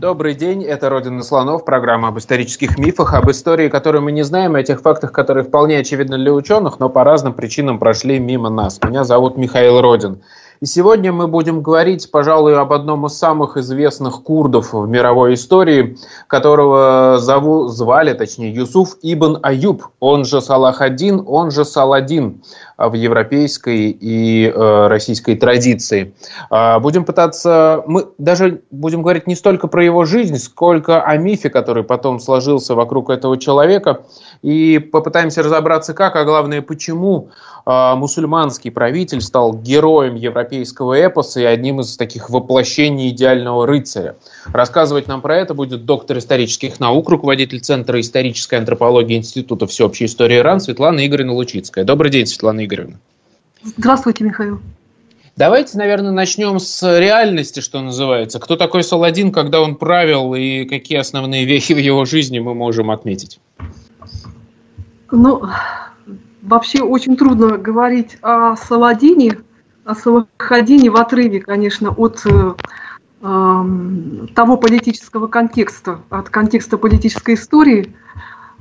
Добрый день, это «Родина слонов», программа об исторических мифах, об истории, которую мы не знаем, и о тех фактах, которые вполне очевидны для ученых, но по разным причинам прошли мимо нас. Меня зовут Михаил Родин. И сегодня мы будем говорить, пожалуй, об одном из самых известных курдов в мировой истории, которого зову, звали, точнее, Юсуф Ибн Аюб, он же Салах-Аддин, он же Саладин в европейской и э, российской традиции. Э, будем пытаться, мы даже будем говорить не столько про его жизнь, сколько о мифе, который потом сложился вокруг этого человека, и попытаемся разобраться, как, а главное, почему мусульманский правитель стал героем европейского эпоса и одним из таких воплощений идеального рыцаря. Рассказывать нам про это будет доктор исторических наук, руководитель Центра исторической антропологии Института всеобщей истории Иран Светлана Игоревна Лучицкая. Добрый день, Светлана Игоревна. Здравствуйте, Михаил. Давайте, наверное, начнем с реальности, что называется. Кто такой Саладин, когда он правил, и какие основные вехи в его жизни мы можем отметить? Ну, вообще очень трудно говорить о Саладине, о Салахадине в отрыве, конечно, от э, э, того политического контекста, от контекста политической истории,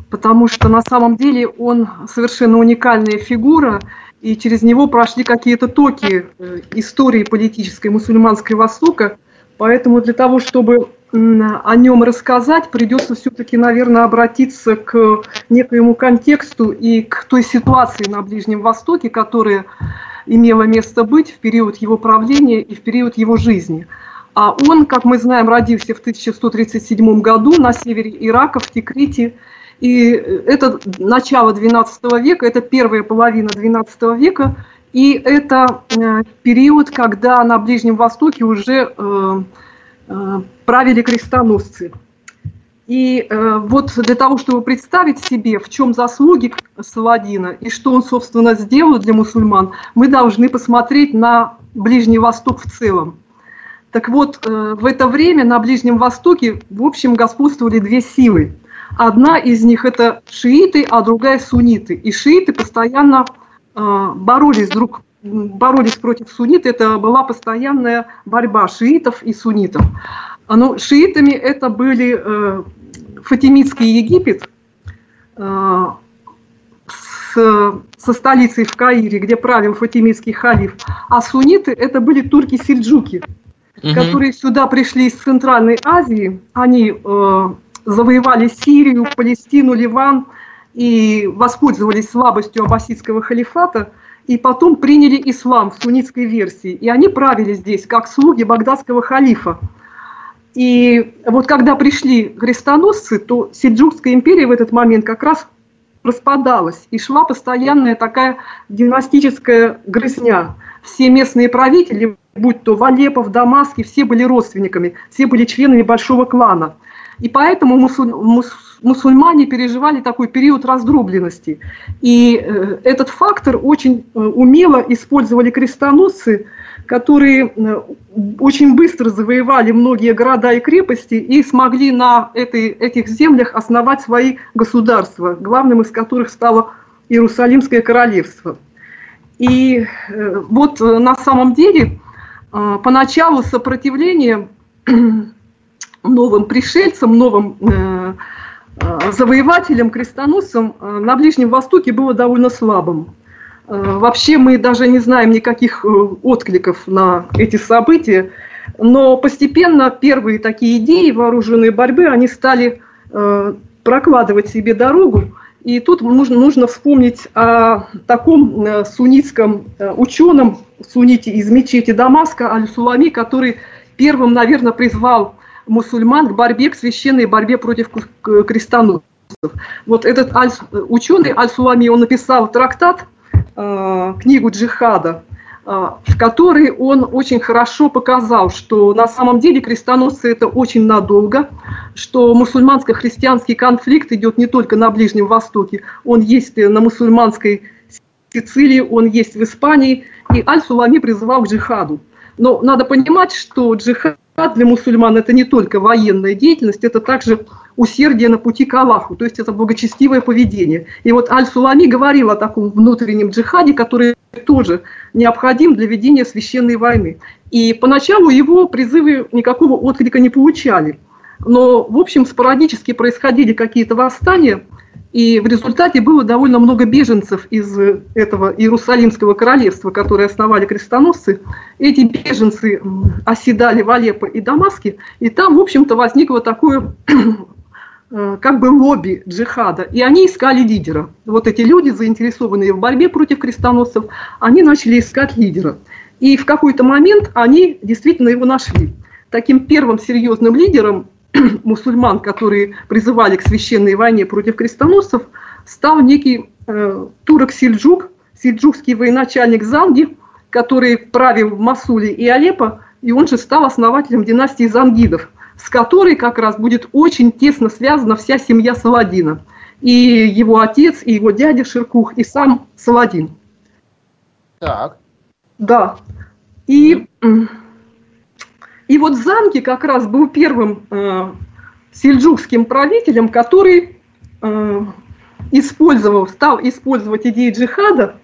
потому что на самом деле он совершенно уникальная фигура, и через него прошли какие-то токи э, истории политической мусульманской Востока, поэтому для того, чтобы о нем рассказать, придется все-таки, наверное, обратиться к некоему контексту и к той ситуации на Ближнем Востоке, которая имела место быть в период его правления и в период его жизни. А он, как мы знаем, родился в 1137 году на севере Ирака, в Тикрите. И это начало XII века, это первая половина XII века, и это э, период, когда на Ближнем Востоке уже э, Э, правили крестоносцы. И вот для того, чтобы представить себе, в чем заслуги Саладина и что он, собственно, сделал для мусульман, мы должны посмотреть на Ближний Восток в целом. Так вот, в это время на Ближнем Востоке, в общем, господствовали две силы. Одна из них это шииты, а другая сунниты. И шииты постоянно боролись друг боролись против суннит, это была постоянная борьба шиитов и суннитов. Ну, шиитами это были э, Фатимидский Египет э, с, со столицей в Каире, где правил Фатимидский халиф, а сунниты это были турки-сельджуки, угу. которые сюда пришли из Центральной Азии, они э, завоевали Сирию, Палестину, Ливан и воспользовались слабостью аббасидского халифата – и потом приняли ислам в суннитской версии. И они правили здесь, как слуги багдадского халифа. И вот когда пришли крестоносцы, то Сельджукская империя в этот момент как раз распадалась. И шла постоянная такая династическая грызня. Все местные правители, будь то в Алеппо, в Дамаске, все были родственниками, все были членами большого клана. И поэтому мусуль, мус, мусульмане переживали такой период раздробленности. И э, этот фактор очень э, умело использовали крестоносцы, которые э, очень быстро завоевали многие города и крепости и смогли на этой, этих землях основать свои государства, главным из которых стало Иерусалимское королевство. И вот на самом деле поначалу сопротивление новым пришельцам, новым Э, завоевателям, крестоносцам э, на Ближнем Востоке было довольно слабым. Э, вообще мы даже не знаем никаких откликов на эти события, но постепенно первые такие идеи вооруженной борьбы, они стали прокладывать себе дорогу. И тут нужно, нужно вспомнить о таком суннитском ученом, сунните из мечети Дамаска, Аль-Сулами, который первым, наверное, призвал мусульман к борьбе, к священной борьбе против крестоносцев. Вот этот ученый Аль-Сулами, он написал трактат, э, книгу джихада, в которой он очень хорошо показал, что на самом деле крестоносцы это очень надолго, что мусульманско-христианский конфликт идет не только на Ближнем Востоке, он есть на мусульманской Сицилии, он есть в Испании, и Аль-Сулами призывал к джихаду. Но надо понимать, что джихад для мусульман это не только военная деятельность, это также усердие на пути к Аллаху, то есть это благочестивое поведение. И вот Аль-Сулами говорил о таком внутреннем джихаде, который тоже необходим для ведения священной войны. И поначалу его призывы никакого отклика не получали. Но, в общем, спорадически происходили какие-то восстания – и в результате было довольно много беженцев из этого Иерусалимского королевства, которые основали крестоносцы. Эти беженцы оседали в Алеппо и Дамаске, и там, в общем-то, возникло такое э, как бы лобби джихада, и они искали лидера. Вот эти люди, заинтересованные в борьбе против крестоносцев, они начали искать лидера. И в какой-то момент они действительно его нашли. Таким первым серьезным лидером мусульман, которые призывали к священной войне против крестоносцев, стал некий э, турок Сельджук, сельджукский военачальник Занги, который правил в Масуле и Алеппо, и он же стал основателем династии Зангидов, с которой как раз будет очень тесно связана вся семья Саладина. И его отец, и его дядя Ширкух, и сам Саладин. Так. Да. И и вот Занки как раз был первым э, сельджукским правителем, который э, использовал, стал использовать идеи джихада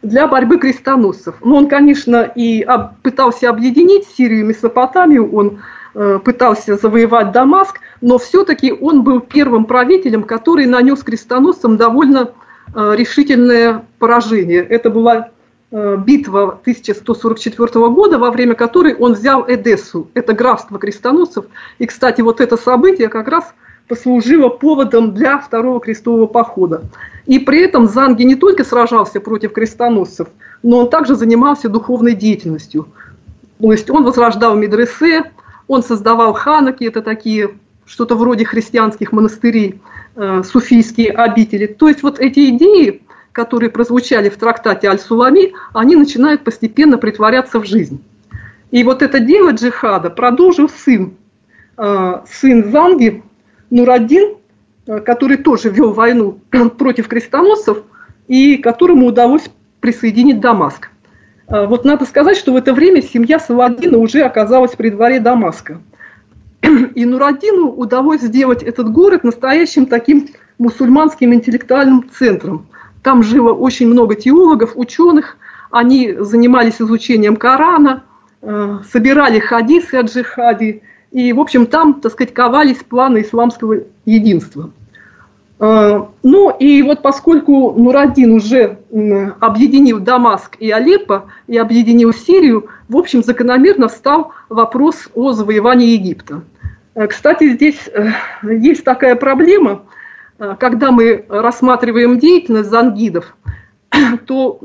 для борьбы крестоносцев. Но он, конечно, и об, пытался объединить Сирию и Месопотамию, он э, пытался завоевать Дамаск, но все-таки он был первым правителем, который нанес крестоносцам довольно э, решительное поражение. Это была битва 1144 года, во время которой он взял Эдессу, это графство крестоносцев. И, кстати, вот это событие как раз послужило поводом для второго крестового похода. И при этом Занги не только сражался против крестоносцев, но он также занимался духовной деятельностью. То есть он возрождал медресе, он создавал ханаки, это такие что-то вроде христианских монастырей, э, суфийские обители. То есть вот эти идеи, которые прозвучали в трактате Аль-Сулами, они начинают постепенно притворяться в жизнь. И вот это дело джихада продолжил сын, э, сын Занги, Нураддин, э, который тоже вел войну против крестоносцев и которому удалось присоединить Дамаск. Э, вот надо сказать, что в это время семья Саладина уже оказалась при дворе Дамаска. И Нураддину удалось сделать этот город настоящим таким мусульманским интеллектуальным центром. Там жило очень много теологов, ученых. Они занимались изучением Корана, э, собирали хадисы от джихади. И, в общем, там, так сказать, ковались планы исламского единства. Э, ну и вот поскольку Нурадин уже объединил Дамаск и Алеппо, и объединил Сирию, в общем, закономерно встал вопрос о завоевании Египта. Э, кстати, здесь есть такая проблема – когда мы рассматриваем деятельность зангидов, то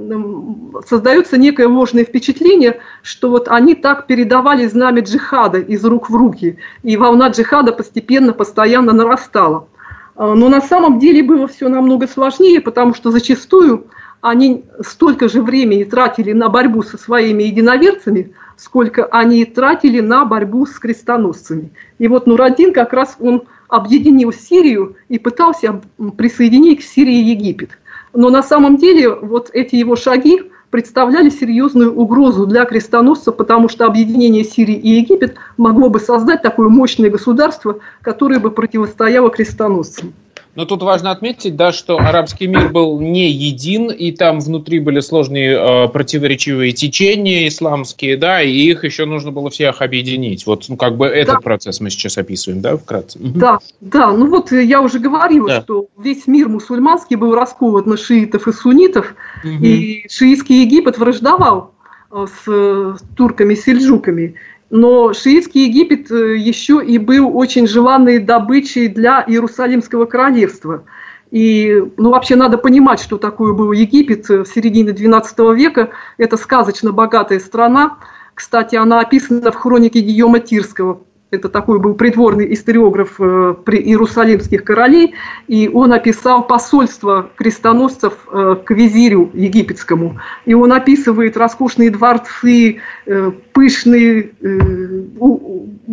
создается некое ложное впечатление, что вот они так передавали знамя джихада из рук в руки, и волна джихада постепенно, постоянно нарастала. Э, но на самом деле было все намного сложнее, потому что зачастую они столько же времени тратили на борьбу со своими единоверцами, сколько они тратили на борьбу с крестоносцами. И вот Нурадин как раз он объединил Сирию и пытался присоединить к Сирии Египет. Но на самом деле вот эти его шаги представляли серьезную угрозу для крестоносцев, потому что объединение Сирии и Египет могло бы создать такое мощное государство, которое бы противостояло крестоносцам. Но тут важно отметить, да, что арабский мир был не един, и там внутри были сложные э, противоречивые течения исламские, да, и их еще нужно было всех объединить. Вот, ну, как бы этот да. процесс мы сейчас описываем, да, вкратце? Да, да, ну вот я уже говорила, да. что весь мир мусульманский был раскован на шиитов и суннитов, угу. и шиитский Египет враждовал э, с э, турками-сельджуками. Но шиитский Египет э, еще и был очень желанной добычей для Иерусалимского королевства. И ну, вообще надо понимать, что такое был Египет в середине XII века. Это сказочно богатая страна. Кстати, она описана в хронике Гийома Тирского. Это такой был придворный историограф э, при иерусалимских королей, и он описал посольство крестоносцев э, к визирю египетскому. И он описывает роскошные дворцы, э, пышные,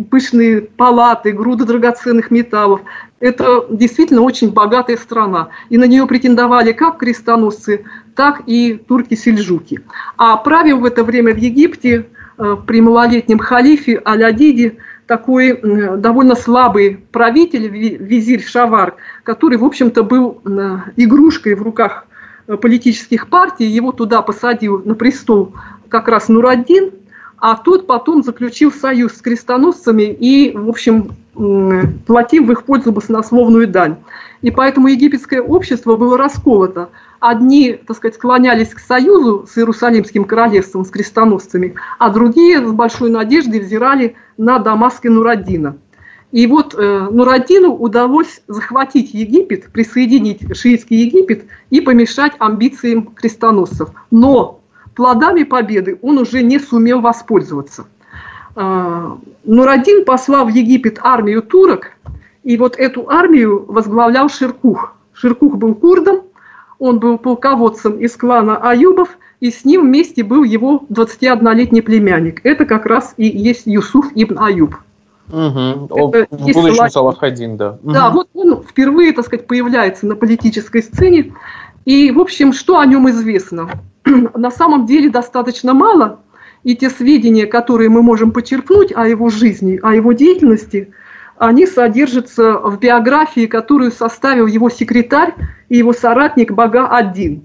пышные палаты, груды драгоценных металлов. Это действительно очень богатая страна. И на нее претендовали как крестоносцы, так и турки-сельджуки. А правил в это время в Египте при малолетнем халифе Алядиде – такой довольно слабый правитель, визирь Шавар, который, в общем-то, был игрушкой в руках э, политических партий, его туда посадил на престол как раз Нураддин, а тот потом заключил союз с крестоносцами и, в общем, платил в их пользу баснословную дань. И поэтому египетское общество было расколото – одни, так сказать, склонялись к союзу с Иерусалимским королевством, с крестоносцами, а другие с большой надеждой взирали на Дамаск и Нураддина. И вот э, Нураддину удалось захватить Египет, присоединить шиитский Египет и помешать амбициям крестоносцев. Но плодами победы он уже не сумел воспользоваться. Э, Нураддин послал в Египет армию турок, и вот эту армию возглавлял Ширкух. Ширкух был курдом, он был полководцем из клана Аюбов, и с ним вместе был его 21-летний племянник. Это как раз и есть Юсуф ибн Аюб. Угу. Это в будущем Салах... Салахадин, да. Да, угу. вот он впервые, так сказать, появляется на политической сцене. И, в общем, что о нем известно? на самом деле достаточно мало, и те сведения, которые мы можем почерпнуть о его жизни, о его деятельности – они содержатся в биографии, которую составил его секретарь и его соратник Бага-1.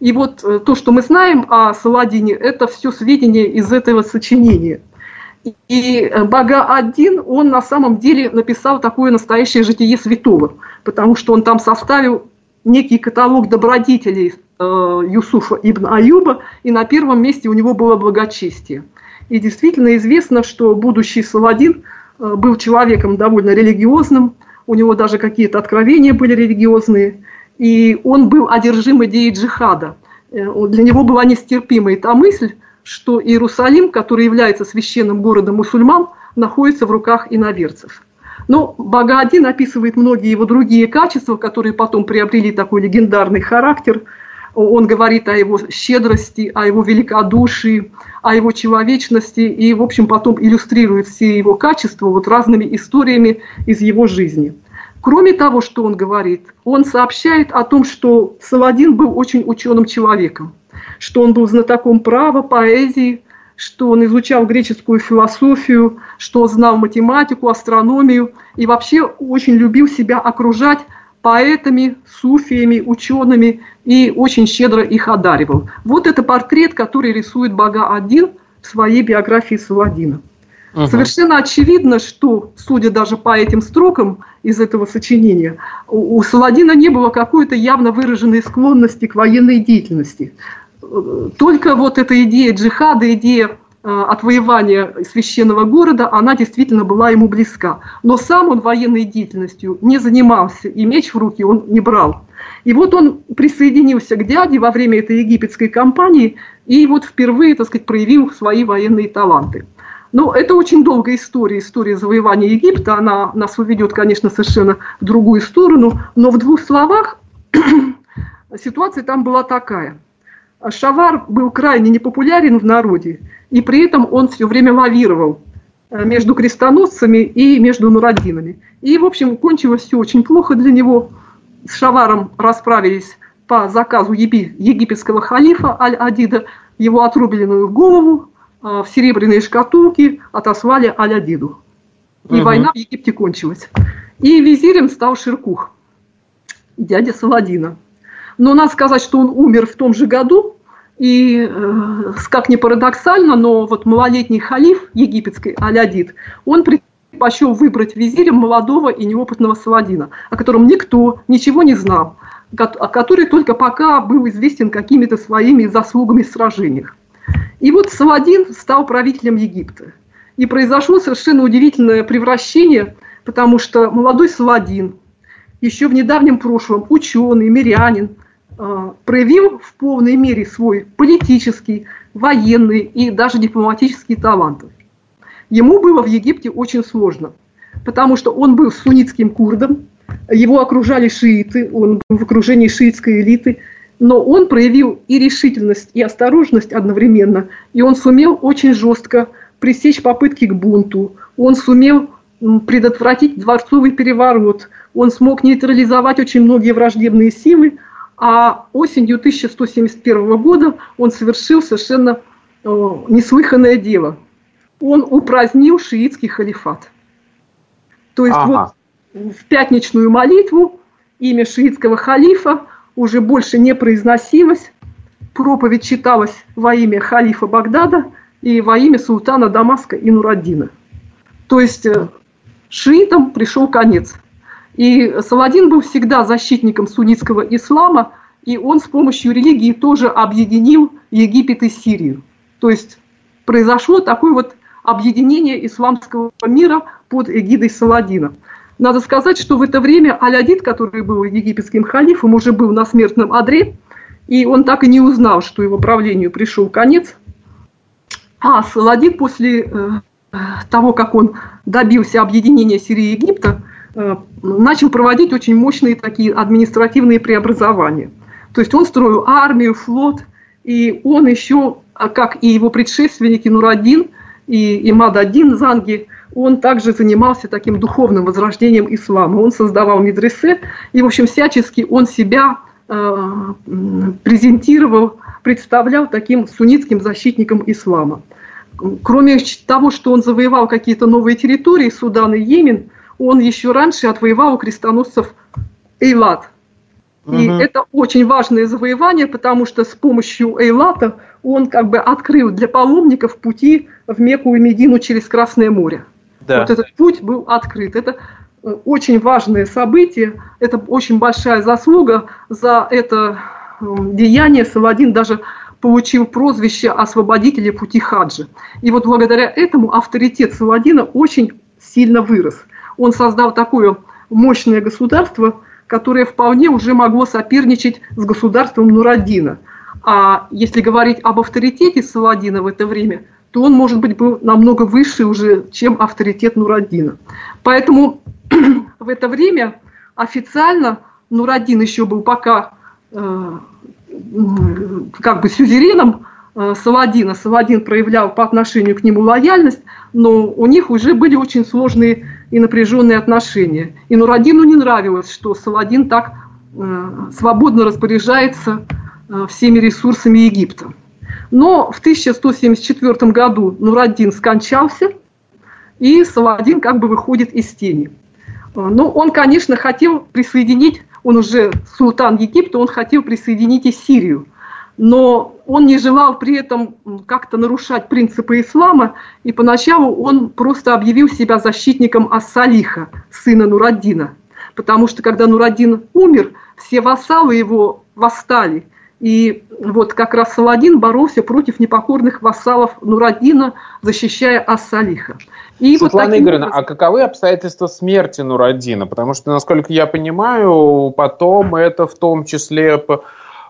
И вот э, то, что мы знаем о Саладине, это все сведения из этого сочинения. И э, Бага-1, он на самом деле написал такое настоящее житие святого, потому что он там составил некий каталог добродетелей э, Юсуфа ибн Аюба, и на первом месте у него было благочестие. И действительно известно, что будущий Саладин – был человеком довольно религиозным, у него даже какие-то откровения были религиозные, и он был одержим идеей джихада. Э, для него была нестерпимой та мысль, что Иерусалим, который является священным городом мусульман, находится в руках иноверцев. Но Бага-1 описывает многие его другие качества, которые потом приобрели такой легендарный характер – он говорит о его щедрости, о его великодушии, о его человечности и, в общем, потом иллюстрирует все его качества вот разными историями из его жизни. Кроме того, что он говорит, он сообщает о том, что Саладин был очень ученым человеком, что он был знатоком права, поэзии, что он изучал греческую философию, что знал математику, астрономию и вообще очень любил себя окружать поэтами, суфиями, учеными и очень щедро их одаривал. Вот это портрет, который рисует Бага-1 в своей биографии Саладина. Угу. Совершенно очевидно, что, судя даже по этим строкам из этого сочинения, у, у Саладина не было какой-то явно выраженной склонности к военной деятельности. Только вот эта идея джихада, идея Э, отвоевания священного города, она действительно была ему близка. Но сам он военной деятельностью не занимался, и меч в руки он не брал. И вот он присоединился к дяде во время этой египетской кампании и вот впервые, так сказать, проявил свои военные таланты. Но это очень долгая история, история завоевания Египта, она нас уведет, конечно, совершенно в другую сторону, но в двух словах ситуация там была такая – Шавар был крайне непопулярен в народе, и при этом он все время лавировал э, между крестоносцами и между нурадинами. И, в общем, кончилось все очень плохо для него. С Шаваром расправились по заказу египетского халифа Аль-Адида, его отрубленную голову э, в серебряные шкатулки отослали Аль-Адиду. И угу. война в Египте кончилась. И визирем стал Ширкух, дядя Саладина. Но надо сказать, что он умер в том же году, и, э, как ни парадоксально, но вот малолетний халиф египетский Алядид, он предпочел выбрать визирем молодого и неопытного Саладина, о котором никто ничего не знал, который только пока был известен какими-то своими заслугами в сражениях. И вот Саладин стал правителем Египта. И произошло совершенно удивительное превращение, потому что молодой Саладин, еще в недавнем прошлом ученый, мирянин, проявил в полной мере свой политический, военный и даже дипломатический талант. ему было в Египте очень сложно, потому что он был суннитским курдом, его окружали шииты, он был в окружении шиитской элиты, но он проявил и решительность, и осторожность одновременно, и он сумел очень жестко пресечь попытки к бунту, он сумел предотвратить дворцовый переворот, он смог нейтрализовать очень многие враждебные силы, а осенью 1171 года он совершил совершенно неслыханное дело. Он упразднил шиитский халифат. То есть ага. вот в пятничную молитву имя шиитского халифа уже больше не произносилось, проповедь читалась во имя халифа Багдада и во имя султана Дамаска и Нураддина. То есть э, шиитам пришел конец. И Саладин был всегда защитником суннитского ислама, и он с помощью религии тоже объединил Египет и Сирию. То есть произошло такое вот объединение исламского мира под эгидой Саладина. Надо сказать, что в это время Алядид, который был египетским халифом, уже был на смертном одре, и он так и не узнал, что его правлению пришел конец. А Саладин после э, того, как он добился объединения Сирии и Египта, э, начал проводить очень мощные такие административные преобразования. То есть он строил армию, флот, и он еще, как и его предшественники Нураддин и Имад-Аддин Занги, он также занимался таким духовным возрождением ислама. Он создавал медресе, и, в общем, всячески он себя э, презентировал, представлял таким суннитским защитником ислама. Кроме того, что он завоевал какие-то новые территории, Судан и Йемен, он еще раньше отвоевал у крестоносцев Эйлат. И угу. это очень важное завоевание, потому что с помощью Эйлата он как бы открыл для паломников пути в Мекку и Медину через Красное море. Да. Вот этот путь был открыт. Это э, очень важное событие, это очень большая заслуга за это э, деяние. Саладин даже получил прозвище освободителя пути хаджи. И вот благодаря этому авторитет Саладина очень сильно вырос. Он создал такое мощное государство, которое вполне уже могло соперничать с государством Нураддина. А если говорить об авторитете Саладина в это время, то он, может быть, был намного выше уже, чем авторитет Нураддина. Поэтому в это время официально Нураддин еще был пока э, как бы сюзереном э, Саладина. Саладин проявлял по отношению к нему лояльность, но у них уже были очень сложные и напряженные отношения. И Нураддину не нравилось, что Саладин так э, свободно распоряжается э, всеми ресурсами Египта. Но в 1174 году Нураддин скончался, и Саладин как бы выходит из тени. Но он, конечно, хотел присоединить он уже султан Египта, он хотел присоединить и Сирию. Но он не желал при этом как-то нарушать принципы ислама, и поначалу он просто объявил себя защитником Ассалиха, сына Нураддина. Потому что когда Нураддин умер, все вассалы его восстали – и вот как раз Саладин боролся против непокорных вассалов Нураддина, защищая Ас-Салиха. И Светлана вот Игоревна, образом... а каковы обстоятельства смерти Нураддина? Потому что, насколько я понимаю, потом это в том числе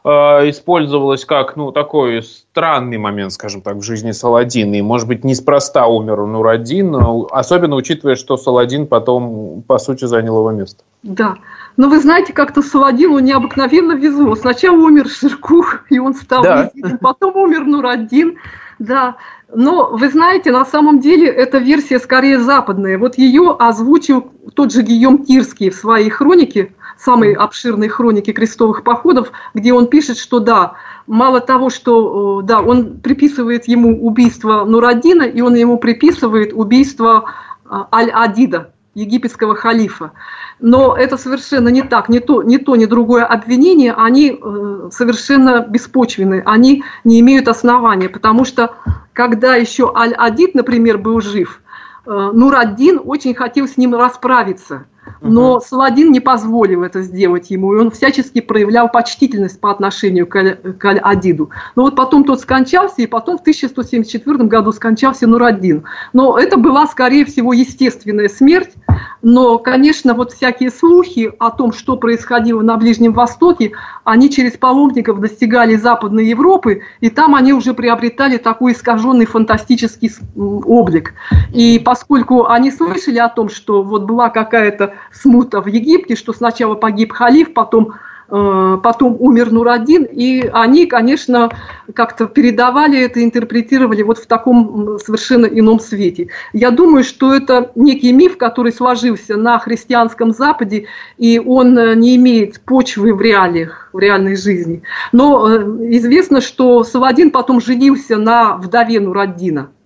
использовалось как ну, такой странный момент, скажем так, в жизни Саладина. И, может быть, неспроста умер Нураддин, особенно учитывая, что Саладин потом, по сути, занял его место. Да. Но вы знаете, как-то Саладину необыкновенно везло. Сначала умер Ширкух, и он стал да. Визитом, потом умер Нураддин. Да, но вы знаете, на самом деле эта версия скорее западная. Вот ее озвучил тот же Гийом Тирский в своей хронике, самой обширной хронике крестовых походов, где он пишет, что да, мало того, что да, он приписывает ему убийство Нураддина, и он ему приписывает убийство а, Аль-Адида, египетского халифа. Но это совершенно не так, не то, не то, ни другое обвинение, они э, совершенно беспочвенны, они не имеют основания, потому что когда еще Аль-Адид, например, был жив, э, очень хотел с ним расправиться. Но Саладин не позволил это сделать ему, и он всячески проявлял почтительность по отношению к, к Адиду. Но вот потом тот скончался, и потом в 1174 году скончался Нураддин. Но это была, скорее всего, естественная смерть. Но, конечно, вот всякие слухи о том, что происходило на Ближнем Востоке, они через паломников достигали Западной Европы, и там они уже приобретали такой искаженный фантастический облик. И поскольку они слышали о том, что вот была какая-то смута в Египте, что сначала погиб халиф, потом Э, потом умер Нурадин, и они, конечно, как-то передавали это, интерпретировали вот в таком совершенно ином свете. Я думаю, что это некий миф, который сложился на христианском Западе, и он э, не имеет почвы в реалиях, в реальной жизни. Но э, известно, что Саладин потом женился на вдове Нураддина –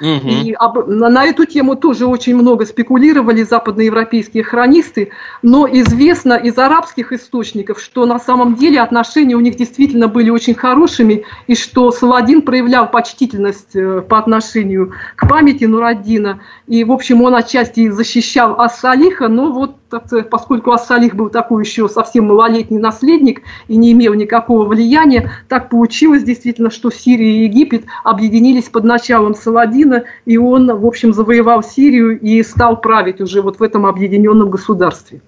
Угу. И об, на, на эту тему тоже очень много спекулировали западноевропейские хронисты, но известно из арабских источников, что на самом деле отношения у них действительно были очень хорошими, и что Саладин проявлял почтительность э, по отношению к памяти Нураддина, и, в общем, он отчасти защищал Ас-Салиха, но вот поскольку Ас-Салих был такой еще совсем малолетний наследник и не имел никакого влияния, так получилось действительно, что Сирия и Египет объединились под началом Саладина, и он, в общем, завоевал Сирию и стал править уже вот в этом объединенном государстве.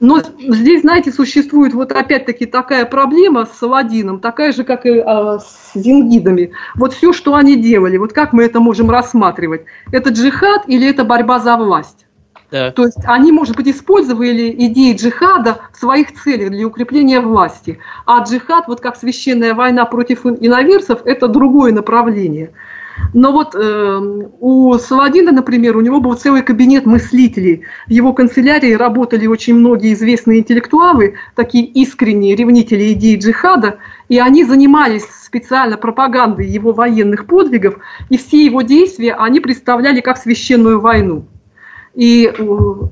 Но здесь, знаете, существует вот опять-таки такая проблема с Саладином, такая же, как и а, с зингидами. Вот все, что они делали, вот как мы это можем рассматривать? Это джихад или это борьба за власть? Да. То есть они, может быть, использовали идеи джихада в своих целях для укрепления власти. А джихад, вот как священная война против иноверцев, это другое направление. Но вот э, у Саладина, например, у него был целый кабинет мыслителей. В его канцелярии работали очень многие известные интеллектуалы, такие искренние ревнители идеи джихада, и они занимались специально пропагандой его военных подвигов, и все его действия они представляли как священную войну. И э,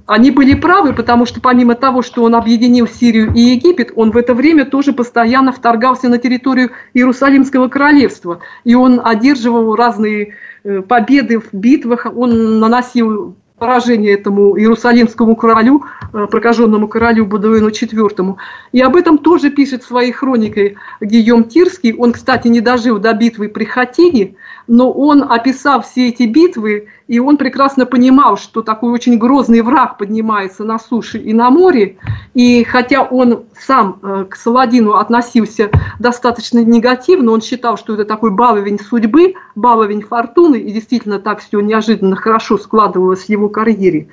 они были правы, потому что помимо того, что он объединил Сирию и Египет, он в это время тоже постоянно вторгался на территорию Иерусалимского королевства. И он одерживал разные э, победы в битвах, он наносил поражение этому иерусалимскому королю, э, прокаженному королю Будуину IV. И об этом тоже пишет в своей хронике Гийом Тирский. Он, кстати, не дожил до битвы при Хатине, но он, описав все эти битвы, и он прекрасно понимал, что такой очень грозный враг поднимается на суше и на море, и хотя он сам э, к Саладину относился достаточно негативно, он считал, что это такой баловень судьбы, баловень фортуны, и действительно так все неожиданно хорошо складывалось в его карьере.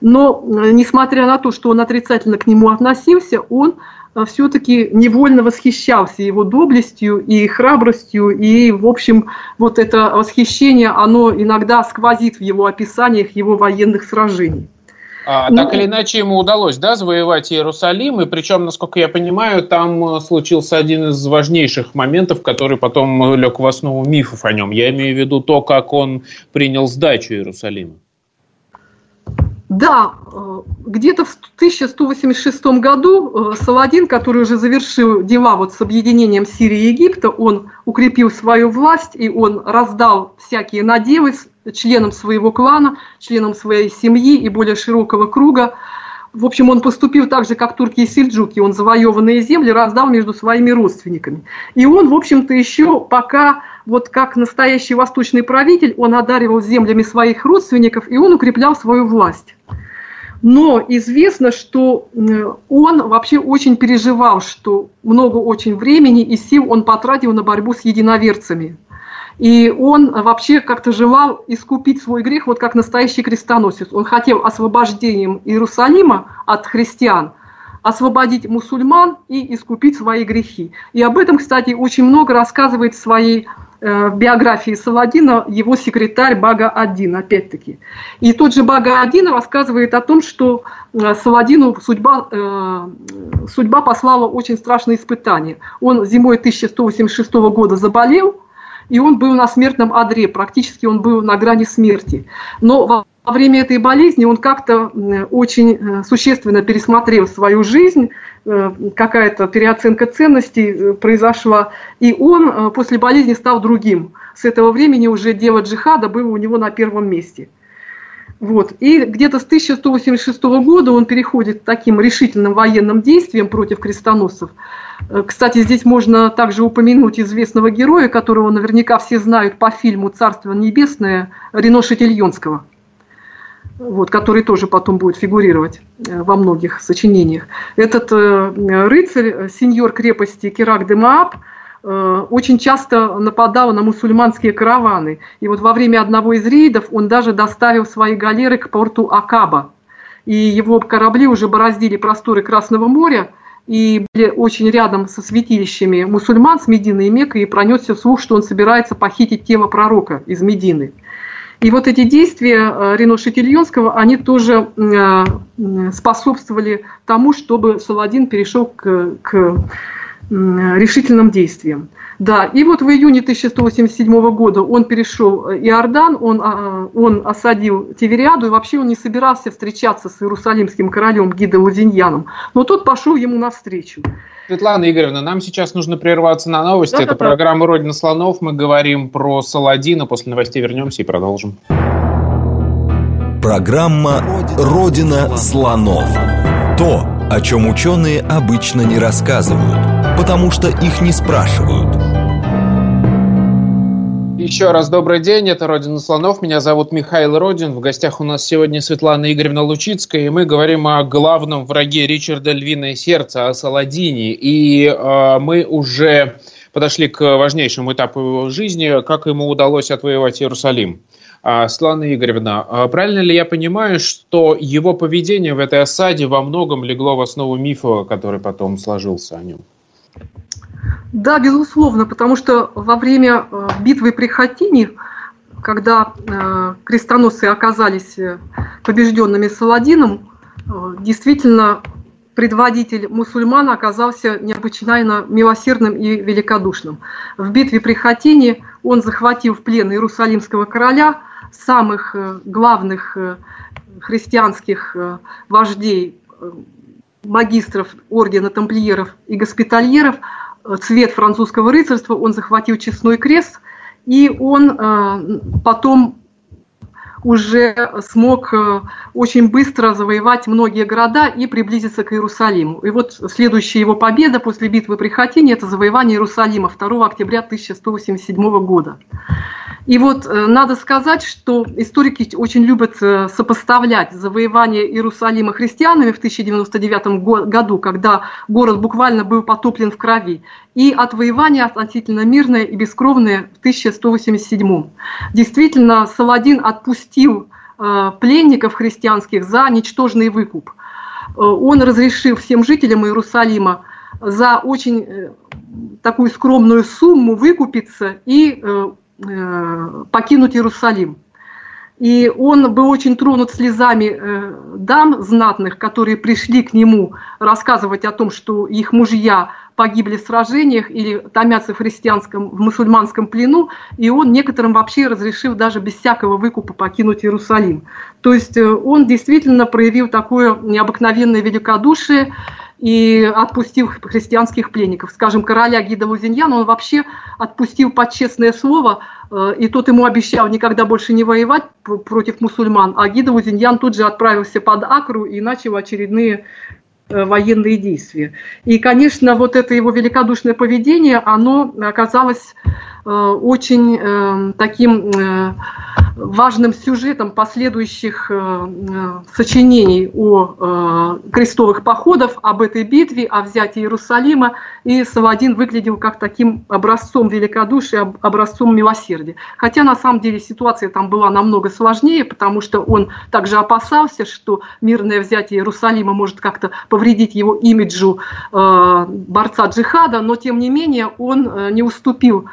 Но, э, несмотря на то, что он отрицательно к нему относился, он все-таки невольно восхищался его доблестью и храбростью, и, в общем, вот это восхищение, оно иногда сквозит в его описаниях его военных сражений. А, ну, так или иначе ему удалось, да, завоевать Иерусалим, и причем, насколько я понимаю, там э, случился один из важнейших моментов, который потом лег в основу мифов о нем. Я имею в виду то, как он принял сдачу Иерусалима. Да, э, где-то в 1186 году э, Саладин, который уже завершил дела вот с объединением Сирии и Египта, он укрепил свою власть и он раздал всякие наделы членам своего клана, членам своей семьи и более широкого круга. В общем, он поступил так же, как турки и сельджуки. Он завоеванные земли раздал между своими родственниками. И он, в общем-то, еще пока вот как настоящий восточный правитель, он одаривал землями своих родственников, и он укреплял свою власть. Но известно, что он вообще очень переживал, что много очень времени и сил он потратил на борьбу с единоверцами. И он вообще как-то желал искупить свой грех, вот как настоящий крестоносец. Он хотел освобождением Иерусалима от христиан – освободить мусульман и искупить свои грехи. И об этом, кстати, очень много рассказывает в своей э, биографии Саладина его секретарь Бага-1, опять-таки. И тот же Бага-1 рассказывает о том, что э, Саладину судьба, э, судьба послала очень страшные испытания. Он зимой 1186 года заболел, и он был на смертном одре, практически он был на грани смерти. Но во время этой болезни он как-то очень э, существенно пересмотрел свою жизнь, какая-то переоценка ценностей э, произошла, и он после болезни стал другим. С этого времени уже дело джихада было у него на первом месте. Вот. И где-то с 1186 года он переходит к таким решительным военным действиям против крестоносцев. Э, кстати, здесь можно также упомянуть известного героя, которого наверняка все знают по фильму «Царство небесное» Рено Шатильонского, вот, который тоже потом будет фигурировать э, во многих сочинениях. Этот э, рыцарь, сеньор крепости Кирак де Мааб – Э, очень часто нападал на мусульманские караваны. И вот во время одного из рейдов он даже доставил свои галеры к порту Акаба. И его корабли уже бороздили просторы Красного моря и были очень рядом со святилищами мусульман с Медины и Меккой, и пронесся слух, что он собирается похитить тело пророка из Медины. И вот эти действия э, Рено Шатильонского, они тоже э, способствовали тому, чтобы Саладин перешел к, к решительным действием. Да, и вот в июне 1187 года он перешел э, Иордан, он, а, он осадил Тивериаду, и вообще он не собирался встречаться с иерусалимским королем Гидо Лазиньяном, но тот пошел ему навстречу. Светлана Игоревна, нам сейчас нужно прерваться на новости. Да, Это да, программа «Родина слонов». Мы говорим про Саладина. После новостей вернемся и продолжим. Программа «Родина слонов». То, о чем ученые обычно не рассказывают – потому что их не спрашивают. Еще раз добрый день, это «Родина слонов», меня зовут Михаил Родин, в гостях у нас сегодня Светлана Игоревна Лучицкая, и мы говорим о главном враге Ричарда Львиное Сердце, о Саладине, и э, мы уже подошли к важнейшему этапу его жизни, как ему удалось отвоевать Иерусалим. А, Светлана Игоревна, а правильно ли я понимаю, что его поведение в этой осаде во многом легло в основу мифа, который потом сложился о нем? Да, безусловно, потому что во время э, битвы при Хатине, когда э, крестоносцы оказались э, побежденными Саладином, действительно предводитель мусульман оказался необычайно милосердным и великодушным. В битве при Хатине он захватил в плен иерусалимского короля, самых главных христианских вождей, магистров ордена тамплиеров и госпитальеров – цвет французского рыцарства, он захватил честной крест, и он э, потом уже смог э, очень быстро завоевать многие города и приблизиться к Иерусалиму. И вот следующая его победа после битвы при Хатине – это завоевание Иерусалима 2 октября 1187 года. И вот э, надо сказать, что историки очень любят э, сопоставлять завоевание Иерусалима христианами в 1099 году, когда город буквально был потоплен в крови, и отвоевание относительно мирное и бескровное в 1187. Действительно, Саладин отпустил э, пленников христианских за ничтожный выкуп. Он разрешил всем жителям Иерусалима за очень такую скромную сумму выкупиться и покинуть Иерусалим. И он был очень тронут слезами э, дам знатных, которые пришли к нему рассказывать о том, что их мужья погибли в сражениях или томятся в христианском, в мусульманском плену, и он некоторым вообще разрешил даже без всякого выкупа покинуть Иерусалим. То есть э, он действительно проявил такое необыкновенное великодушие, и отпустил христианских пленников. Скажем, короля Гида Лузиньяна он вообще отпустил под честное слово, э, и тот ему обещал никогда больше не воевать против мусульман, а Гида Лузиньян тут же отправился под Акру и начал очередные э, военные действия. И, конечно, вот это его великодушное поведение, оно оказалось очень таким важным сюжетом последующих э, э, сочинений о э, крестовых походах, об этой битве, о взятии Иерусалима, и Саладин выглядел как таким образцом великодушия, образцом милосердия. Хотя на самом деле ситуация там была намного сложнее, потому что он также опасался, что мирное взятие Иерусалима может как-то повредить его имиджу борца джихада, но тем не менее он не уступил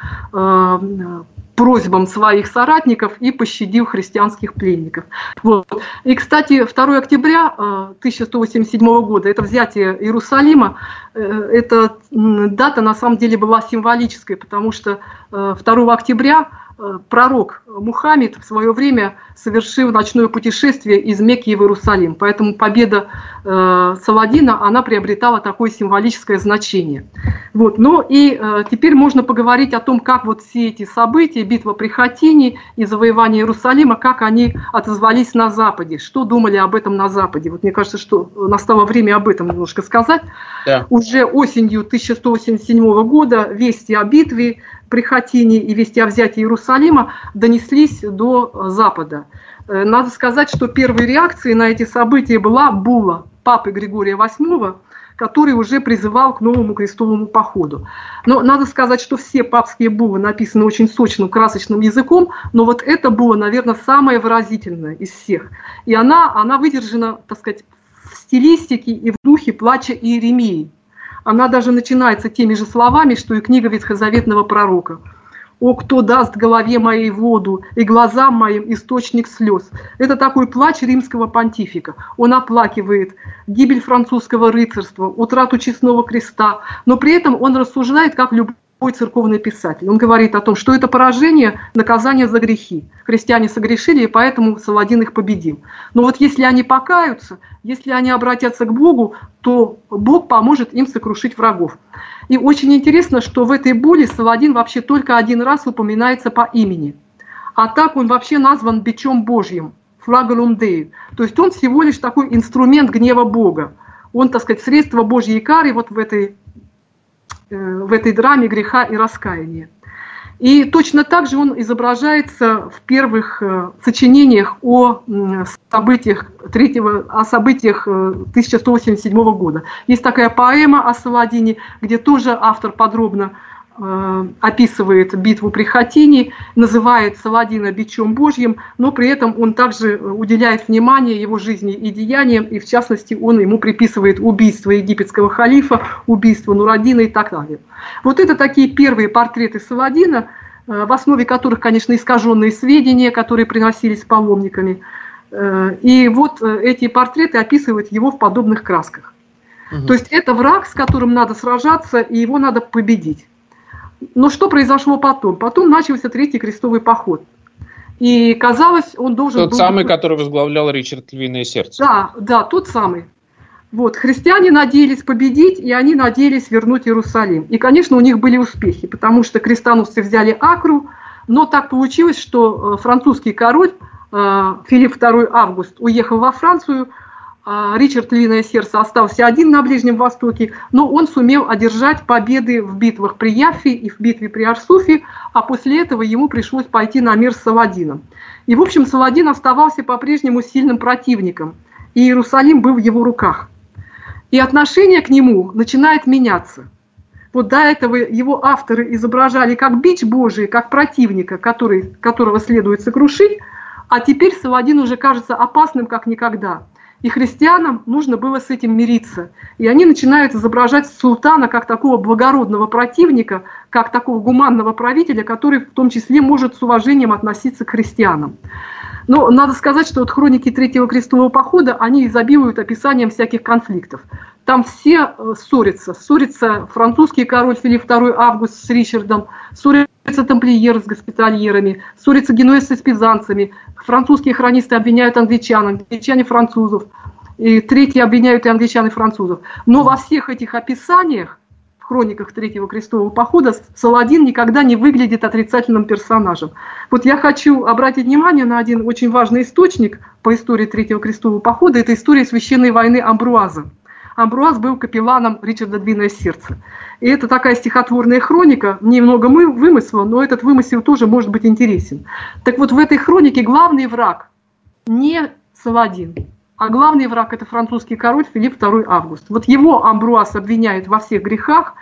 просьбам своих соратников и пощадил христианских пленников. Вот. И, кстати, 2 октября 1187 э, года, это взятие Иерусалима, э, эта дата на самом деле была символической, потому что 2 э, октября Э, пророк Мухаммед в свое время совершил ночное путешествие из Мекки в Иерусалим. Поэтому победа э, Саладина, она приобретала такое символическое значение. Вот. Но и э, теперь можно поговорить о том, как вот все эти события, битва при Хатине и завоевание Иерусалима, как они отозвались на Западе, что думали об этом на Западе. Вот мне кажется, что настало время об этом немножко сказать. Да. Уже осенью 1187 года вести о битве при и вести о взятии Иерусалима донеслись до Запада. Э, надо сказать, что первой реакцией на эти события была була папы Григория VIII, который уже призывал к новому крестовому походу. Но надо сказать, что все папские булы написаны очень сочным, красочным языком, но вот эта була, наверное, самая выразительная из всех. И она, она выдержана, так сказать, в стилистике и в духе плача Иеремии она даже начинается теми же словами, что и книга ветхозаветного пророка. «О, кто даст голове моей воду и глазам моим источник слез». Это такой плач римского понтифика. Он оплакивает гибель французского рыцарства, утрату честного креста, но при этом он рассуждает, как любой любой церковный писатель. Он говорит о том, что это поражение, наказание за грехи. Христиане согрешили, и поэтому Саладин их победил. Но вот если они покаются, если они обратятся к Богу, то Бог поможет им сокрушить врагов. И очень интересно, что в этой боли Саладин вообще только один раз упоминается по имени. А так он вообще назван бичом Божьим, флаголум Деи. То есть он всего лишь такой инструмент гнева Бога. Он, так сказать, средство Божьей кары вот в этой в этой драме греха и раскаяния. И точно так же он изображается в первых э, сочинениях о событиях, третьего, о событиях 1187 э, года. Есть такая поэма о Саладине, где тоже автор подробно Э, описывает битву при Хатине, называет Саладина бичом Божьим, но при этом он также уделяет внимание его жизни и деяниям, и в частности он ему приписывает убийство египетского халифа, убийство Нурадина и так далее. Вот это такие первые портреты Саладина, э, в основе которых, конечно, искаженные сведения, которые приносились паломниками. Э, и вот эти портреты описывают его в подобных красках. Угу. То есть это враг, с которым надо сражаться, и его надо победить. Но что произошло потом? Потом начался Третий крестовый поход. И казалось, он должен тот был... Тот самый, который возглавлял Ричард Львиное Сердце. Да, да, тот самый. Вот, христиане надеялись победить, и они надеялись вернуть Иерусалим. И, конечно, у них были успехи, потому что крестоносцы взяли Акру, но так получилось, что э, французский король э, Филипп II Август уехал во Францию, Ричард Львиное Сердце остался один на Ближнем Востоке, но он сумел одержать победы в битвах при Яфе и в битве при Арсуфе, а после этого ему пришлось пойти на мир с Саладином. И, в общем, Саладин оставался по-прежнему сильным противником, и Иерусалим был в его руках. И отношение к нему начинает меняться. Вот до этого его авторы изображали как бич Божий, как противника, который, которого следует сокрушить, а теперь Саладин уже кажется опасным как никогда – и христианам нужно было с этим мириться. И они начинают изображать султана как такого благородного противника, как такого гуманного правителя, который в том числе может с уважением относиться к христианам. Но надо сказать, что вот хроники Третьего крестового похода, они изобилуют описанием всяких конфликтов. Там все э, ссорятся. Ссорится французский король Филипп II Август с Ричардом, ссорятся тамплиеры с госпитальерами, ссорятся генуэзцы с пизанцами, французские хронисты обвиняют англичан, англичане французов, и третьи обвиняют и англичан, и французов. Но во всех этих описаниях, в хрониках Третьего крестового похода, Саладин никогда не выглядит отрицательным персонажем. Вот я хочу обратить внимание на один очень важный источник по истории Третьего крестового похода. Это история священной войны Амбруаза. Амбруаз был капелланом Ричарда Двиное сердце. И это такая стихотворная хроника, немного мы вымысла, но этот вымысел тоже может быть интересен. Так вот, в этой хронике главный враг не Саладин, а главный враг – это французский король Филипп II Август. Вот его Амбруаз обвиняет во всех грехах,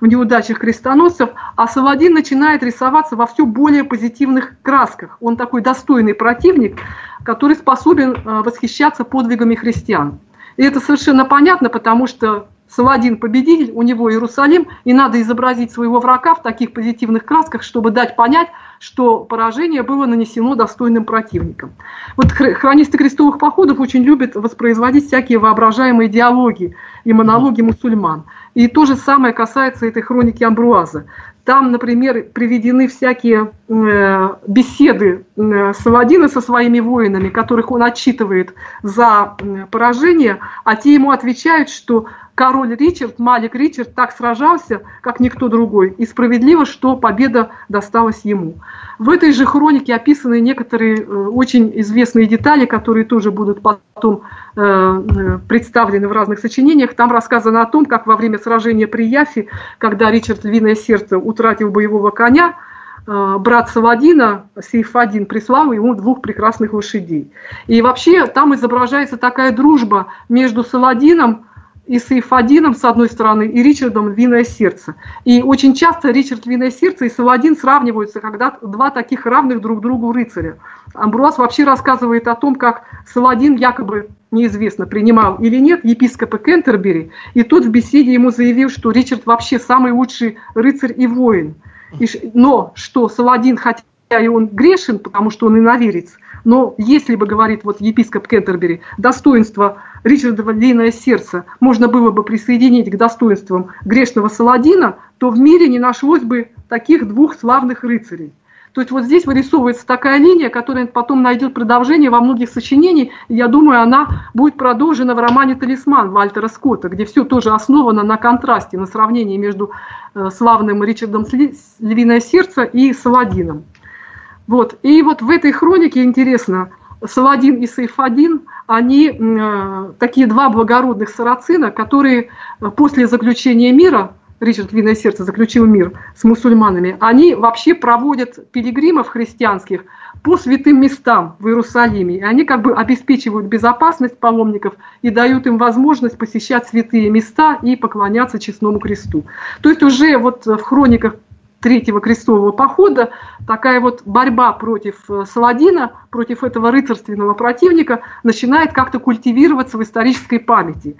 в неудачах крестоносцев, а Саладин начинает рисоваться во все более позитивных красках. Он такой достойный противник, который способен э, восхищаться подвигами христиан. И это совершенно понятно, потому что Саладин победитель, у него Иерусалим, и надо изобразить своего врага в таких позитивных красках, чтобы дать понять, что поражение было нанесено достойным противником. Вот хронисты крестовых походов очень любят воспроизводить всякие воображаемые диалоги и монологи мусульман. И то же самое касается этой хроники Амбруаза. Там, например, приведены всякие беседы э, Саладина со своими воинами, которых он отчитывает за поражение, а те ему отвечают, что король Ричард, Малик Ричард так сражался, как никто другой, и справедливо, что победа досталась ему. В этой же хронике описаны некоторые очень известные детали, которые тоже будут потом представлены в разных сочинениях. Там рассказано о том, как во время сражения при Яфе, когда Ричард Львиное Сердце утратил боевого коня, Э, брат Саладина, Сейфадин, прислал ему двух прекрасных лошадей. И вообще там изображается такая дружба между Саладином и Сейфадином, с одной стороны, и Ричардом Львиное сердце. И очень часто Ричард Львиное сердце и Саладин сравниваются, когда два таких равных друг другу рыцаря. Амбруаз вообще рассказывает о том, как Саладин якобы неизвестно, принимал или нет епископа Кентербери, и тот в беседе ему заявил, что Ричард вообще самый лучший рыцарь и воин – но что Саладин, хотя и он грешен, потому что он иноверец, но если бы, говорит вот епископ Кентербери, достоинство Ричарда Львиное сердце можно было бы присоединить к достоинствам грешного Саладина, то в мире не нашлось бы таких двух славных рыцарей. То есть вот здесь вырисовывается такая линия, которая потом найдет продолжение во многих сочинениях. Я думаю, она будет продолжена в романе «Талисман» Вальтера Скотта, где все тоже основано на контрасте, на сравнении между э, славным Ричардом «Львиное сердце» и Саладином. Вот. И вот в этой хронике интересно, Саладин и Сейфадин, они э, такие два благородных сарацина, которые э, после заключения мира Ричард Львиное Сердце заключил мир с мусульманами, они вообще проводят пилигримов христианских по святым местам в Иерусалиме. И они как бы обеспечивают безопасность паломников и дают им возможность посещать святые места и поклоняться честному кресту. То есть уже вот в хрониках Третьего крестового похода такая вот борьба против э, Саладина, против этого рыцарственного противника начинает как-то культивироваться в исторической памяти.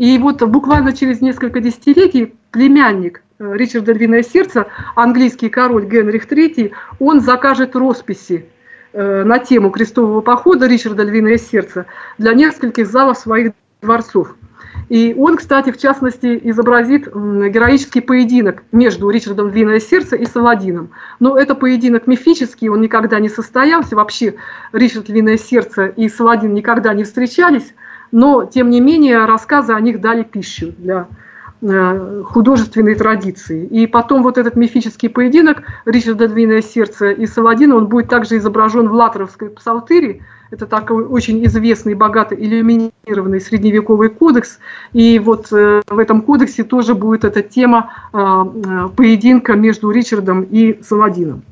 И вот буквально через несколько десятилетий племянник э, Ричарда Львиное Сердце, английский король Генрих III, он закажет росписи э, на тему крестового похода Ричарда Львиное Сердце для нескольких залов своих дворцов. И он, кстати, в частности, изобразит героический поединок между Ричардом Львиное Сердце и Саладином. Но это поединок мифический, он никогда не состоялся. Вообще Ричард Львиное Сердце и Саладин никогда не встречались но, тем не менее, рассказы о них дали пищу для э, художественной традиции. И потом вот этот мифический поединок Ричарда Двиное сердце и Саладина, он будет также изображен в Латеровской псалтыре. Это такой очень известный, богато иллюминированный средневековый кодекс. И вот э, в этом кодексе тоже будет эта тема э, поединка между Ричардом и Саладином.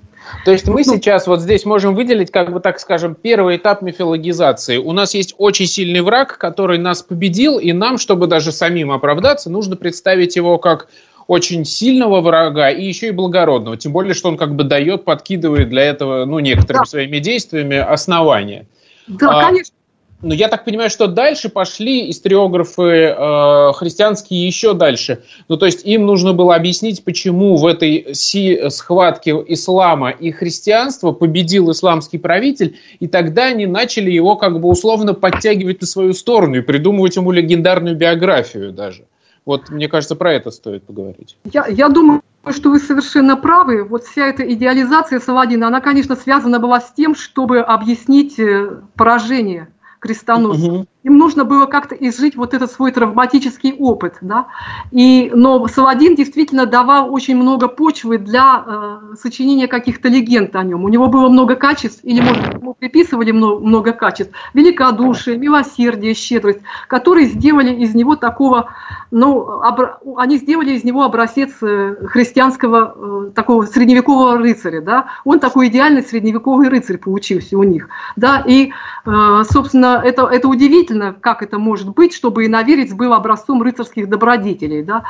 То есть мы ну, сейчас вот здесь можем выделить, как бы так скажем, первый этап мифологизации. У нас есть очень сильный враг, который нас победил, и нам, чтобы даже самим оправдаться, нужно представить его как очень сильного врага и еще и благородного. Тем более, что он как бы дает, подкидывает для этого, ну, некоторыми да. своими действиями основания. Да, а, конечно. Но я так понимаю, что дальше пошли историографы э, христианские еще дальше. Ну, то есть им нужно было объяснить, почему в этой си схватке ислама и христианства победил исламский правитель, и тогда они начали его как бы условно подтягивать на свою сторону и придумывать ему легендарную биографию даже. Вот, мне кажется, про это стоит поговорить. Я, я думаю, что вы совершенно правы. Вот вся эта идеализация Саладина, она, конечно, связана была с тем, чтобы объяснить э, поражение крестоносцев. Угу. Им нужно было как-то изжить вот этот свой травматический опыт. Да? И, но Саладин действительно давал очень много почвы для э, сочинения каких-то легенд о нем. У него было много качеств, или, может, ему приписывали много, много качеств. Великодушие, милосердие, щедрость, которые сделали из него такого, ну, обра... они сделали из него образец э, христианского, э, такого средневекового рыцаря. Да? Он такой идеальный средневековый рыцарь получился у них. Да? И, э, собственно, это, это удивительно удивительно, как это может быть, чтобы иноверец был образцом рыцарских добродетелей. Да?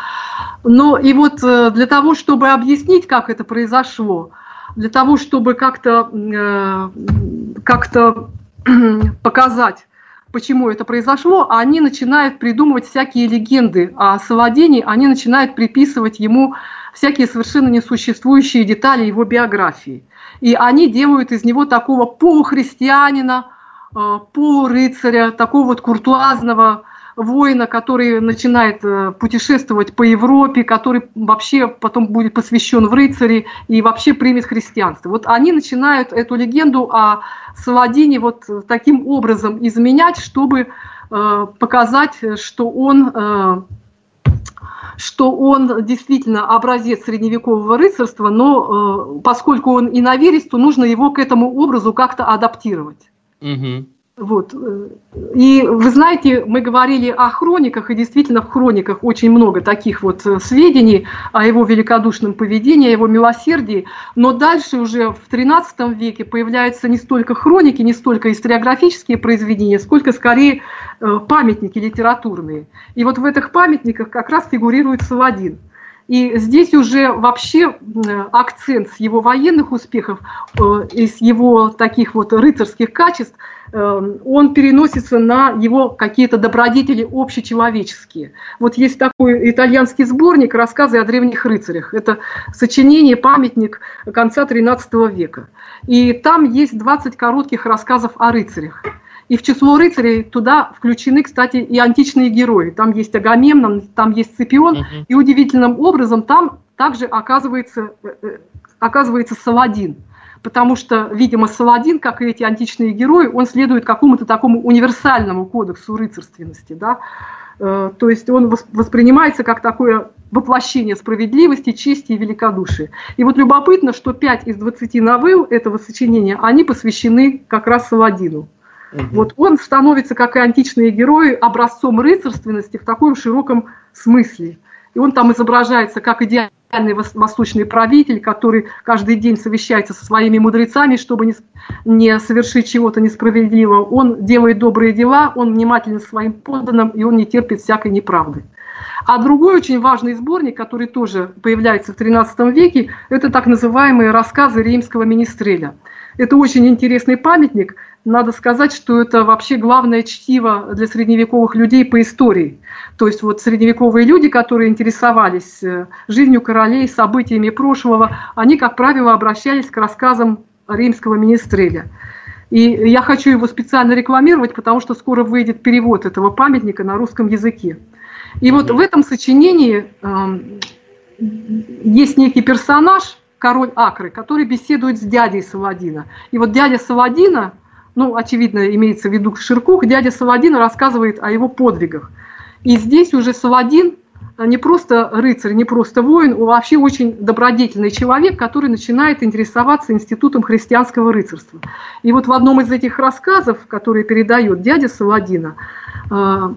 Но и вот э, для того, чтобы объяснить, как это произошло, для того, чтобы как-то э, как показать, почему это произошло, они начинают придумывать всякие легенды о Саладине, они начинают приписывать ему всякие совершенно несуществующие детали его биографии. И они делают из него такого полухристианина, полурыцаря, такого вот куртуазного воина, который начинает э, путешествовать по Европе, который вообще потом будет посвящен в рыцари и вообще примет христианство. Вот они начинают эту легенду о Саладине вот таким образом изменять, чтобы э, показать, что он э, что он действительно образец средневекового рыцарства, но э, поскольку он иноверец, то нужно его к этому образу как-то адаптировать. Угу. Вот. И вы знаете, мы говорили о хрониках, и действительно в хрониках очень много таких вот э, сведений о его великодушном поведении, о его милосердии, но дальше уже в XIII веке появляются не столько хроники, не столько историографические произведения, сколько скорее э, памятники литературные. И вот в этих памятниках как раз фигурирует Саладин. И здесь уже вообще акцент с его военных успехов э, и с его таких вот рыцарских качеств – Эм, он переносится на его какие-то добродетели общечеловеческие. Вот есть такой итальянский сборник «Рассказы о древних рыцарях». Это сочинение, памятник конца XIII века. И там есть 20 коротких рассказов о рыцарях. И в число рыцарей туда включены, кстати, и античные герои. Там есть Агамемнон, там есть Сципион. Uh-huh. И удивительным образом там также оказывается, э, э, оказывается Саладин потому что, видимо, Саладин, как и эти античные герои, он следует какому-то такому универсальному кодексу рыцарственности, да, э, то есть он воспринимается как такое воплощение справедливости, чести и великодушия. И вот любопытно, что 5 из 20 новелл этого сочинения, они посвящены как раз Саладину. Угу. Вот он становится, как и античные герои, образцом рыцарственности в таком широком смысле. И он там изображается как идеальный восточный правитель, который каждый день совещается со своими мудрецами, чтобы не, не совершить чего-то несправедливого. Он делает добрые дела, он внимателен своим подданным, и он не терпит всякой неправды. А другой очень важный сборник, который тоже появляется в XIII веке, это так называемые рассказы римского министреля. Это очень интересный памятник. Надо сказать, что это вообще главное чтиво для средневековых людей по истории. То есть вот средневековые люди, которые интересовались э, жизнью королей, событиями прошлого, они, как правило, обращались к рассказам римского министреля. И я хочу его специально рекламировать, потому что скоро выйдет перевод этого памятника на русском языке. И вот в этом сочинении э, есть некий персонаж, король Акры, который беседует с дядей Саладина. И вот дядя Саладина, ну, очевидно, имеется в виду Ширкух, дядя Саладина рассказывает о его подвигах. И здесь уже Саладин не просто рыцарь, не просто воин, он вообще очень добродетельный человек, который начинает интересоваться институтом христианского рыцарства. И вот в одном из этих рассказов, который передает дядя Саладина, а,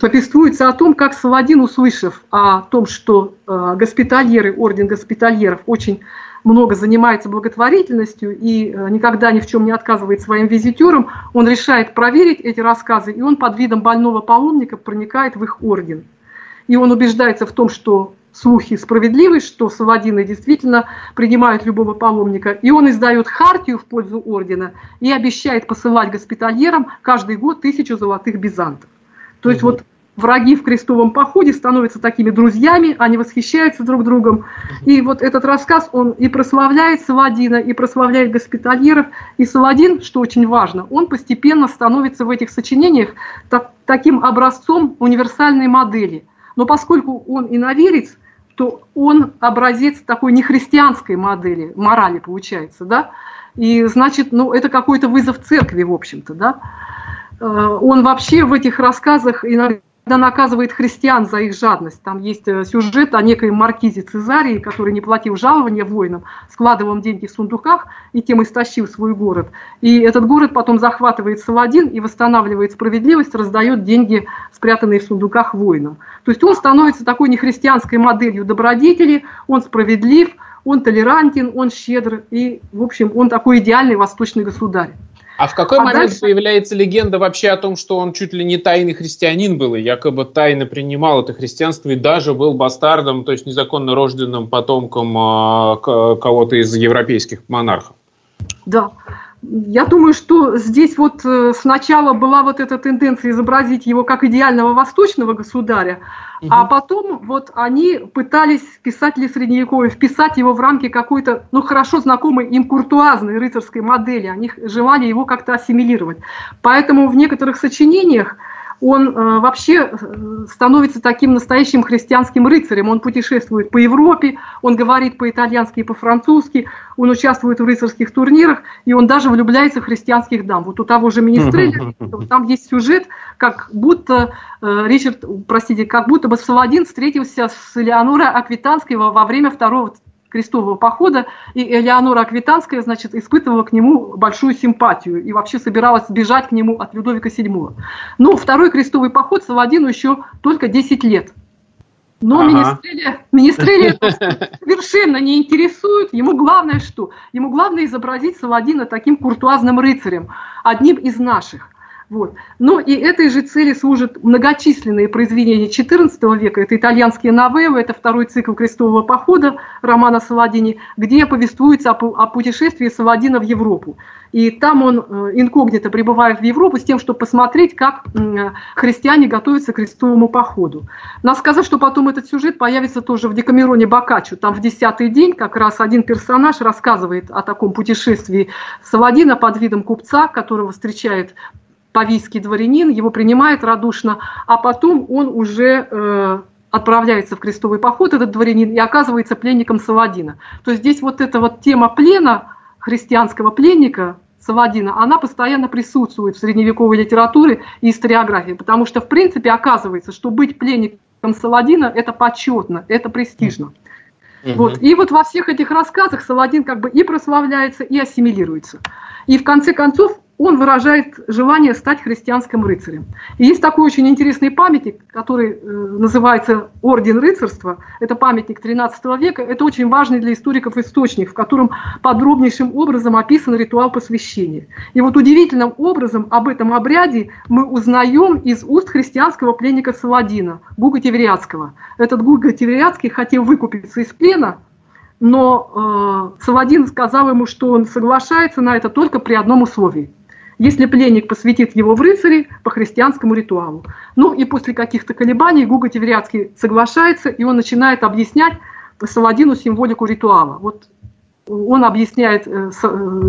повествуется о том, как Саладин, услышав о том, что а, госпитальеры, орден госпитальеров очень много занимается благотворительностью и э, никогда ни в чем не отказывает своим визитерам, он решает проверить эти рассказы, и он под видом больного паломника проникает в их орден. И он убеждается в том, что слухи справедливы, что Саладины действительно принимают любого паломника. И он издает хартию в пользу ордена и обещает посылать госпитальерам каждый год тысячу золотых бизантов. То есть угу. вот враги в крестовом походе становятся такими друзьями, они восхищаются друг другом. И вот этот рассказ, он и прославляет Саладина, и прославляет госпитальеров. И Саладин, что очень важно, он постепенно становится в этих сочинениях так, таким образцом универсальной модели. Но поскольку он иноверец, то он образец такой нехристианской модели, морали получается, да? И значит, ну, это какой-то вызов церкви, в общем-то, да? Э, он вообще в этих рассказах иногда когда наказывает христиан за их жадность. Там есть э, сюжет о некой маркизе Цезарии, который не платил жалования воинам, складывал деньги в сундуках и тем истощил свой город. И этот город потом захватывает Саладин и восстанавливает справедливость, раздает деньги, спрятанные в сундуках воинам. То есть он становится такой нехристианской моделью добродетели, он справедлив, он толерантен, он щедр и, в общем, он такой идеальный восточный государь. А в какой а момент дальше... появляется легенда вообще о том, что он чуть ли не тайный христианин был, и якобы тайно принимал это христианство и даже был бастардом, то есть незаконно рожденным потомком э, кого-то из европейских монархов? Да. Я думаю, что здесь вот э, сначала была вот эта тенденция изобразить его как идеального восточного государя, угу. а потом вот они пытались, писатели средневековые, вписать его в рамки какой-то, ну, хорошо знакомой им куртуазной рыцарской модели. Они желали его как-то ассимилировать. Поэтому в некоторых сочинениях он э, вообще э, становится таким настоящим христианским рыцарем. Он путешествует по Европе, он говорит по-итальянски и по-французски, он участвует в рыцарских турнирах, и он даже влюбляется в христианских дам. Вот у того же Министреля там есть сюжет, как будто э, Ричард, простите, как будто бы Саладин встретился с Элеонорой Аквитанской во время второго крестового похода, и Элеонора Аквитанская, значит, испытывала к нему большую симпатию и вообще собиралась бежать к нему от Людовика VII. Но второй крестовый поход Саладину еще только 10 лет. Но ага. Министреля совершенно не интересует. Ему главное что? Ему главное изобразить Саладина таким куртуазным рыцарем, одним из наших. Вот. Но и этой же цели служат многочисленные произведения XIV века. Это итальянские новеллы, это второй цикл крестового похода романа Саладини, где повествуется о, путешествии Саладина в Европу. И там он э, инкогнито прибывает в Европу с тем, чтобы посмотреть, как христиане готовятся к крестовому походу. Надо сказать, что потом этот сюжет появится тоже в Декамероне Бокаччо. Там в десятый день как раз один персонаж рассказывает о таком путешествии Саладина под видом купца, которого встречает павийский дворянин, его принимает радушно, а потом он уже э, отправляется в крестовый поход, этот дворянин, и оказывается пленником Саладина. То есть здесь вот эта вот тема плена христианского пленника Саладина, она постоянно присутствует в средневековой литературе и историографии, потому что, в принципе, оказывается, что быть пленником Саладина – это почетно, это престижно. Угу. Вот. И вот во всех этих рассказах Саладин как бы и прославляется, и ассимилируется. И в конце концов он выражает желание стать христианским рыцарем. И есть такой очень интересный памятник, который э, называется Орден рыцарства. Это памятник 13 века. Это очень важный для историков источник, в котором подробнейшим образом описан ритуал посвящения. И вот удивительным образом об этом обряде мы узнаем из уст христианского пленника Саладина, Гуга Тевериадского. Этот Гуга Тевериадский хотел выкупиться из плена, но э, Саладин сказал ему, что он соглашается на это только при одном условии – если пленник посвятит его в рыцари по христианскому ритуалу. Ну и после каких-то колебаний Гуга Тевериадский соглашается, и он начинает объяснять Саладину символику ритуала. Вот он объясняет э, э,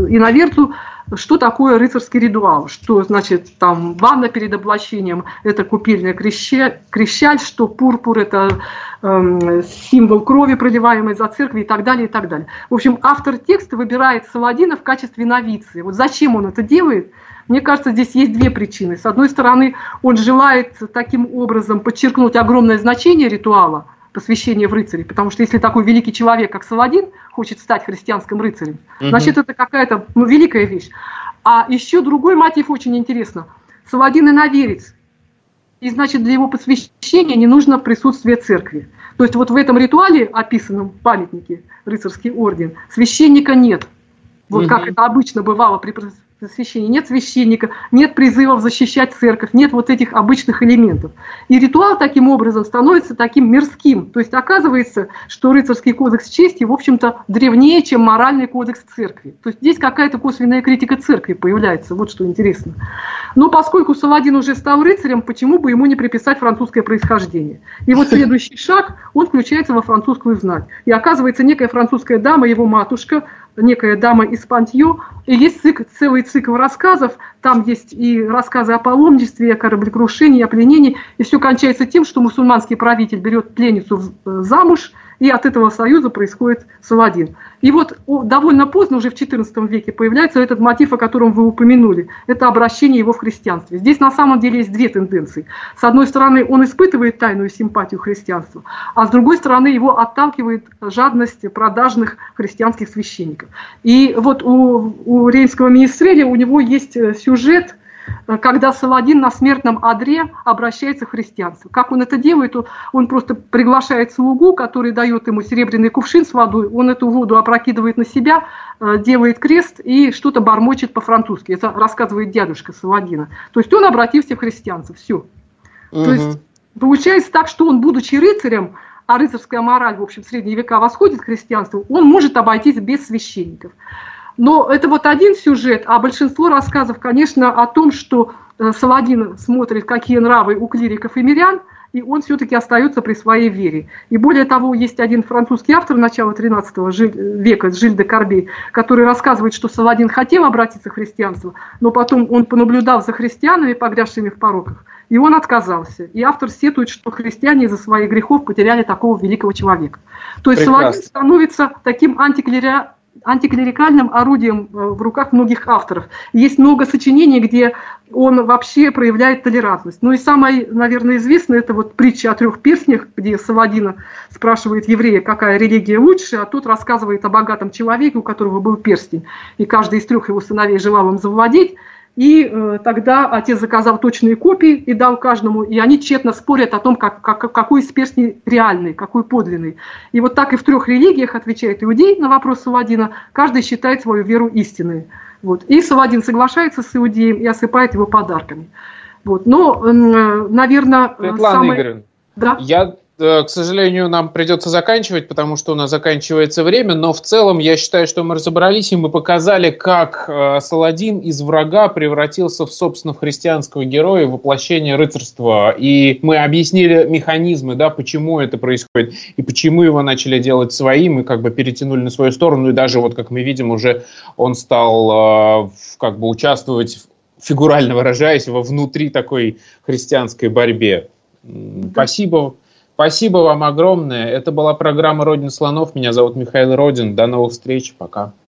иноверцу, что такое рыцарский ритуал, что значит там ванна перед облачением – это купильная крещаль, крещаль что пурпур – это э, символ крови, проливаемой за церкви и так далее, и так далее. В общем, автор текста выбирает Саладина в качестве новиции. Вот зачем он это делает? Мне кажется, здесь есть две причины. С одной стороны, он желает таким образом подчеркнуть огромное значение ритуала – посвящение в рыцари. Потому что если такой великий человек, как Саладин, хочет стать христианским рыцарем, угу. значит, это какая-то ну, великая вещь. А еще другой мотив очень интересно. Саладин иноверец. И значит, для его посвящения не нужно присутствие церкви. То есть вот в этом ритуале, описанном в памятнике «Рыцарский орден», священника нет. Вот угу. как это обычно бывало при священника, нет священника, нет призывов защищать церковь, нет вот этих обычных элементов. И ритуал таким образом становится таким мирским. То есть оказывается, что рыцарский кодекс чести, в общем-то, древнее, чем моральный кодекс церкви. То есть здесь какая-то косвенная критика церкви появляется, вот что интересно. Но поскольку Саладин уже стал рыцарем, почему бы ему не приписать французское происхождение? И вот следующий шаг, он включается во французскую знать. И оказывается, некая французская дама, его матушка, некая дама из Пантью, и есть цикл, целый цикл рассказов, там есть и рассказы о паломничестве, о кораблекрушении, о пленении, и все кончается тем, что мусульманский правитель берет пленницу э, замуж – и от этого союза происходит Саладин. И вот довольно поздно, уже в XIV веке, появляется этот мотив, о котором вы упомянули. Это обращение его в христианстве. Здесь на самом деле есть две тенденции. С одной стороны, он испытывает тайную симпатию христианства, а с другой стороны, его отталкивает жадность продажных христианских священников. И вот у, у Рейнского министреля у него есть э, сюжет – когда Саладин на смертном одре обращается к христианству. Как он это делает? Он просто приглашает слугу, который дает ему серебряный кувшин с водой, он эту воду опрокидывает на себя, э, делает крест и что-то бормочет по-французски. Это рассказывает дядюшка Саладина. То есть он обратился в христианство. Все. Угу. То есть получается так, что он, будучи рыцарем, а рыцарская мораль, в общем, в средние века восходит к христианству, он может обойтись без священников. Но это вот один сюжет, а большинство рассказов, конечно, о том, что э, Саладин смотрит, какие нравы у клириков и мирян, и он все-таки остается при своей вере. И более того, есть один французский автор начала 13 века, Жиль де Корбей, который рассказывает, что Саладин хотел обратиться в христианство, но потом он понаблюдал за христианами, погрязшими в пороках, и он отказался. И автор сетует, что христиане из-за своих грехов потеряли такого великого человека. То есть Прекрасно. Саладин становится таким антиклери антиклерикальным орудием э, в руках многих авторов. Есть много сочинений, где он вообще проявляет толерантность. Ну и самое, наверное, известное, это вот притча о трех перстнях, где Савадина спрашивает еврея, какая религия лучше, а тот рассказывает о богатом человеке, у которого был перстень, и каждый из трех его сыновей желал им завладеть. И э, тогда отец заказал точные копии и дал каждому, и они тщетно спорят о том, как, как, какой из перстней реальный, какой подлинный. И вот так и в трех религиях отвечает иудей на вопрос Саладина, каждый считает свою веру истинной. Вот. И Саладин соглашается с иудеем и осыпает его подарками. Вот. Но, э, наверное... Светлана самое... Игоревна, да? я к сожалению, нам придется заканчивать, потому что у нас заканчивается время, но в целом я считаю, что мы разобрались и мы показали, как э, Саладин из врага превратился в, собственно, в христианского героя, воплощение рыцарства. И мы объяснили механизмы, да, почему это происходит, и почему его начали делать своим, и как бы перетянули на свою сторону, и даже вот, как мы видим, уже он стал э, как бы участвовать, фигурально выражаясь, во внутри такой христианской борьбе. Спасибо. Спасибо вам огромное. Это была программа «Родина слонов». Меня зовут Михаил Родин. До новых встреч. Пока.